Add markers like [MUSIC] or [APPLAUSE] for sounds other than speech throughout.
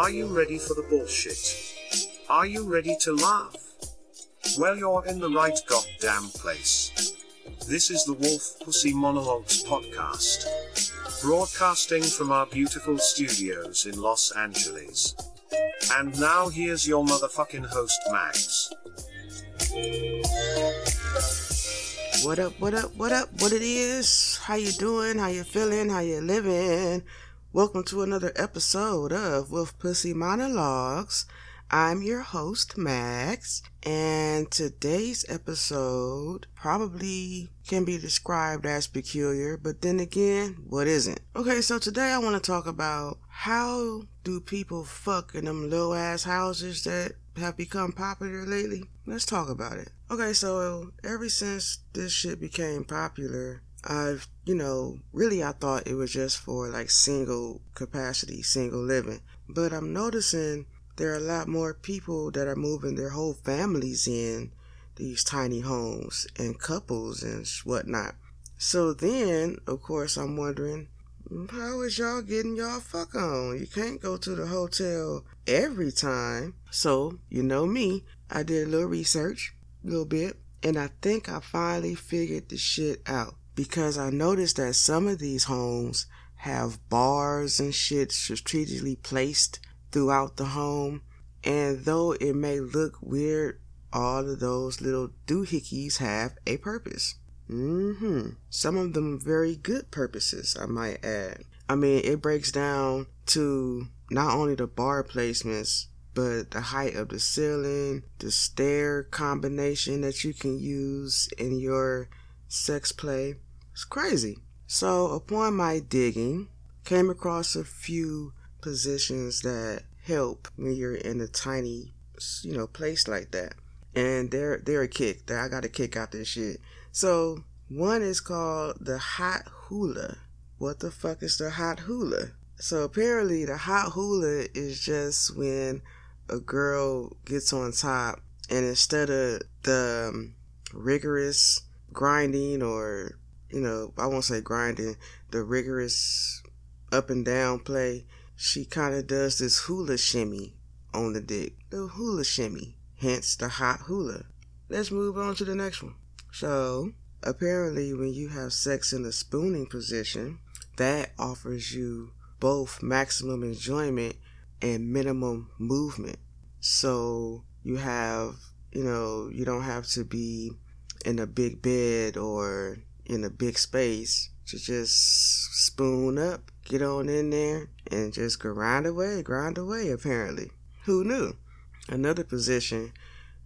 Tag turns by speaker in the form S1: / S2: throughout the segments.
S1: Are you ready for the bullshit? Are you ready to laugh? Well, you're in the right goddamn place. This is the Wolf Pussy Monologues podcast, broadcasting from our beautiful studios in Los Angeles. And now here's your motherfucking host, Max.
S2: What up, what up, what up, what it is? How you doing? How you feeling? How you living? Welcome to another episode of Wolf Pussy Monologues. I'm your host, Max, and today's episode probably can be described as peculiar, but then again, what isn't? Okay, so today I want to talk about how do people fuck in them low ass houses that have become popular lately? Let's talk about it. Okay, so ever since this shit became popular, I've, you know, really I thought it was just for like single capacity, single living. But I'm noticing there are a lot more people that are moving their whole families in these tiny homes and couples and whatnot. So then, of course, I'm wondering, how is y'all getting y'all fuck on? You can't go to the hotel every time. So, you know me, I did a little research, a little bit, and I think I finally figured the shit out because I noticed that some of these homes have bars and shit strategically placed throughout the home. And though it may look weird, all of those little doohickeys have a purpose. Mm-hmm. Some of them very good purposes, I might add. I mean, it breaks down to not only the bar placements, but the height of the ceiling, the stair combination that you can use in your sex play. It's crazy. So, upon my digging, came across a few positions that help when you're in a tiny, you know, place like that. And they're they're a kick. That I got a kick out this shit. So one is called the hot hula. What the fuck is the hot hula? So apparently the hot hula is just when a girl gets on top and instead of the um, rigorous grinding or you know i won't say grinding the rigorous up and down play she kind of does this hula shimmy on the dick. The hula shimmy, hence the hot hula. Let's move on to the next one. So, apparently, when you have sex in the spooning position, that offers you both maximum enjoyment and minimum movement. So, you have, you know, you don't have to be in a big bed or in a big space to just spoon up get on in there and just grind away, grind away, apparently. Who knew? Another position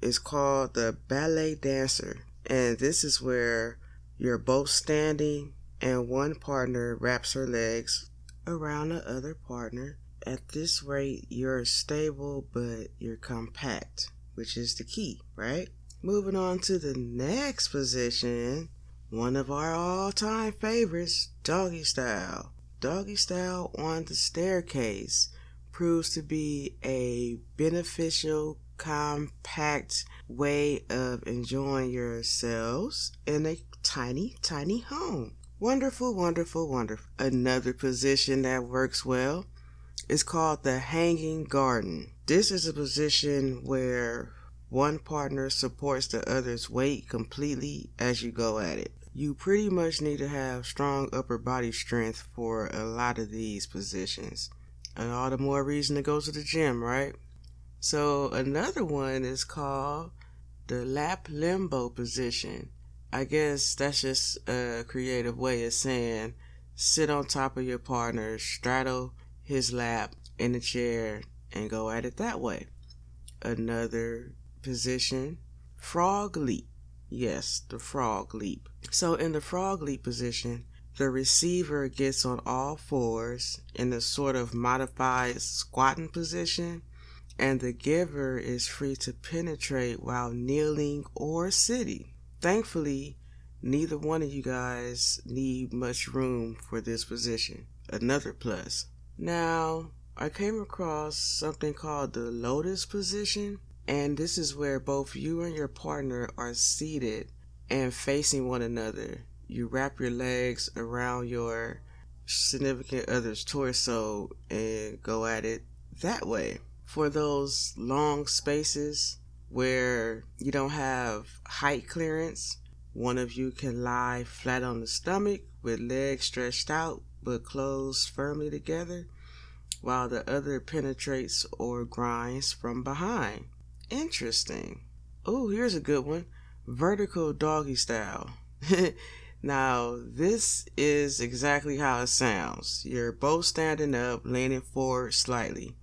S2: is called the ballet dancer, and this is where you're both standing and one partner wraps her legs around the other partner. At this rate, you're stable, but you're compact, which is the key, right? Moving on to the next position, one of our all time favorites, doggy style. Doggy style on the staircase proves to be a beneficial, compact way of enjoying yourselves in a tiny, tiny home. Wonderful, wonderful, wonderful. Another position that works well is called the hanging garden. This is a position where one partner supports the other's weight completely as you go at it you pretty much need to have strong upper body strength for a lot of these positions. And all the more reason to go to the gym, right? So another one is called the lap limbo position. I guess that's just a creative way of saying sit on top of your partner, straddle his lap in the chair, and go at it that way. Another position, frog leap. Yes, the frog leap. So in the frog leap position, the receiver gets on all fours in a sort of modified squatting position, and the giver is free to penetrate while kneeling or sitting. Thankfully, neither one of you guys need much room for this position. Another plus. Now, I came across something called the lotus position, and this is where both you and your partner are seated and facing one another. You wrap your legs around your significant other's torso and go at it that way. For those long spaces where you don't have height clearance, one of you can lie flat on the stomach with legs stretched out but closed firmly together, while the other penetrates or grinds from behind. Interesting. Oh, here's a good one vertical doggy style. [LAUGHS] now, this is exactly how it sounds. You're both standing up, leaning forward slightly.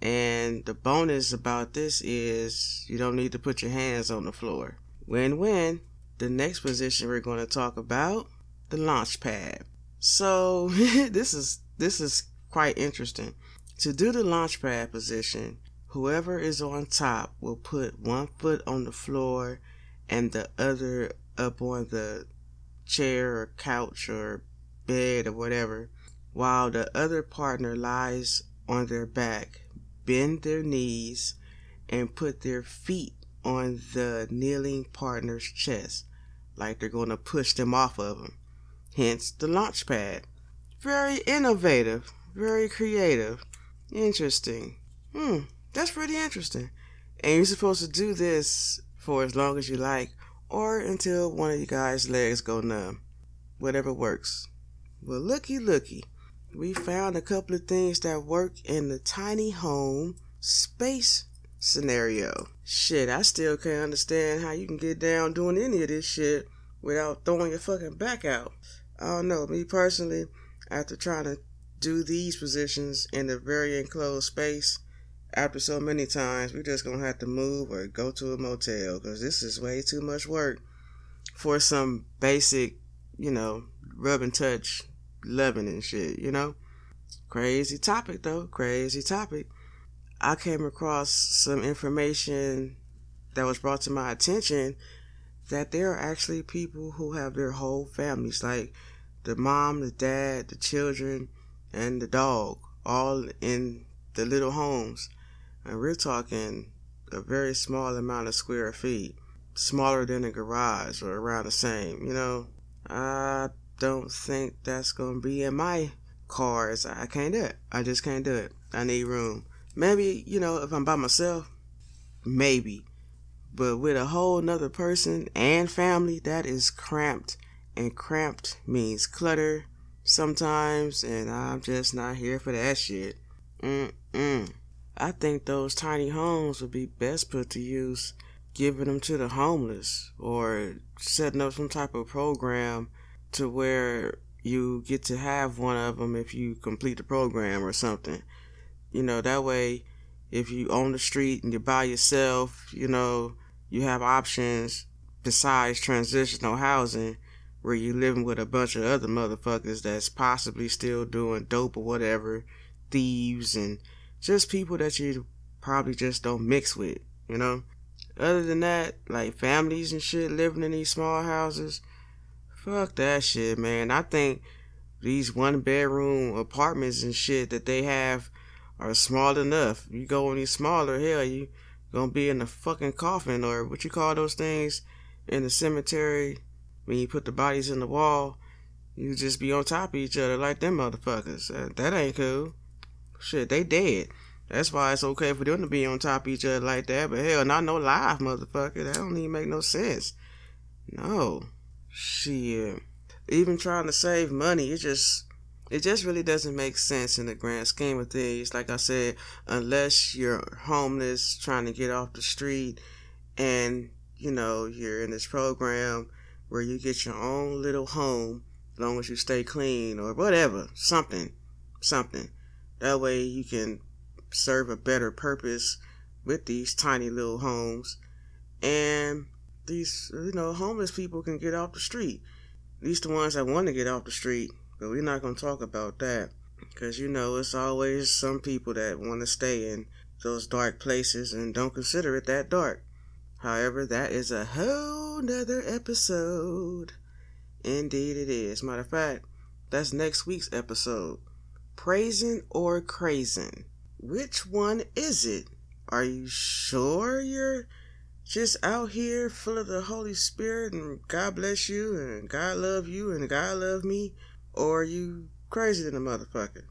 S2: And the bonus about this is you don't need to put your hands on the floor. Win win. The next position we're going to talk about the launch pad. So [LAUGHS] this is this is quite interesting. To do the launch pad position, whoever is on top will put one foot on the floor and the other up on the chair or couch or bed or whatever, while the other partner lies on their back, bend their knees, and put their feet on the kneeling partner's chest, like they're going to push them off of them. Hence the launch pad. Very innovative, very creative, interesting. Hmm, that's pretty interesting. And you're supposed to do this for as long as you like, or until one of you guys' legs go numb. Whatever works. Well, looky, looky. We found a couple of things that work in the tiny home space scenario. Shit, I still can't understand how you can get down doing any of this shit without throwing your fucking back out. I don't know. Me personally, after trying to do these positions in a very enclosed space, after so many times, we're just gonna have to move or go to a motel because this is way too much work for some basic, you know, rub and touch, loving and shit, you know? Crazy topic though, crazy topic. I came across some information that was brought to my attention that there are actually people who have their whole families, like the mom, the dad, the children, and the dog, all in the little homes and we're talking a very small amount of square feet, smaller than a garage or around the same, you know. I don't think that's gonna be in my cars. I can't do it. I just can't do it. I need room. Maybe, you know, if I'm by myself, maybe. But with a whole nother person and family, that is cramped. And cramped means clutter sometimes, and I'm just not here for that shit. Mm-mm. I think those tiny homes would be best put to use giving them to the homeless or setting up some type of program to where you get to have one of them if you complete the program or something. You know, that way, if you own the street and you're by yourself, you know, you have options besides transitional housing where you're living with a bunch of other motherfuckers that's possibly still doing dope or whatever, thieves and just people that you probably just don't mix with, you know? Other than that, like families and shit living in these small houses, fuck that shit, man. I think these one bedroom apartments and shit that they have are small enough. You go any smaller, hell, you gonna be in a fucking coffin or what you call those things in the cemetery when you put the bodies in the wall. You just be on top of each other like them motherfuckers. Uh, that ain't cool. Shit, they dead. That's why it's okay for them to be on top of each other like that. But hell, not no live motherfucker. That don't even make no sense. No. Shit. Even trying to save money, it just it just really doesn't make sense in the grand scheme of things. Like I said, unless you're homeless, trying to get off the street, and you know you're in this program where you get your own little home, as long as you stay clean or whatever, something, something. That way you can serve a better purpose with these tiny little homes. And these, you know, homeless people can get off the street. Least the ones that want to get off the street. But we're not going to talk about that. Because, you know, it's always some people that want to stay in those dark places and don't consider it that dark. However, that is a whole nother episode. Indeed, it is. Matter of fact, that's next week's episode praising or crazing? Which one is it? Are you sure you're just out here full of the Holy Spirit and God bless you and God love you and God love me? Or are you crazy than a motherfucker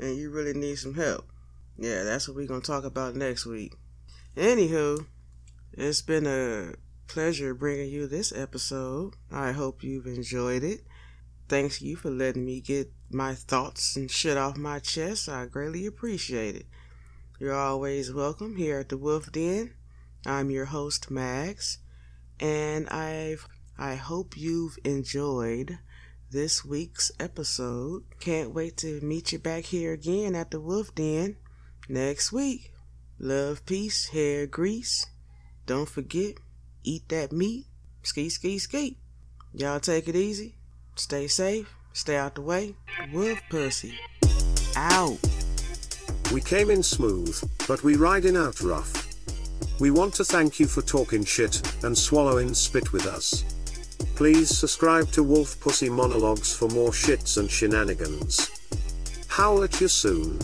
S2: and you really need some help? Yeah, that's what we're going to talk about next week. Anywho, it's been a pleasure bringing you this episode. I hope you've enjoyed it. Thanks you for letting me get my thoughts and shit off my chest. I greatly appreciate it. You're always welcome here at the Wolf Den. I'm your host, Max, and I've I hope you've enjoyed this week's episode. Can't wait to meet you back here again at the Wolf Den next week. Love, peace, hair grease. Don't forget, eat that meat. Ski, ski, ski. Y'all take it easy. Stay safe. Stay out the way. Wolf pussy. Out.
S1: We came in smooth, but we riding out rough. We want to thank you for talking shit and swallowing spit with us. Please subscribe to Wolf Pussy Monologues for more shits and shenanigans. Howl at you soon.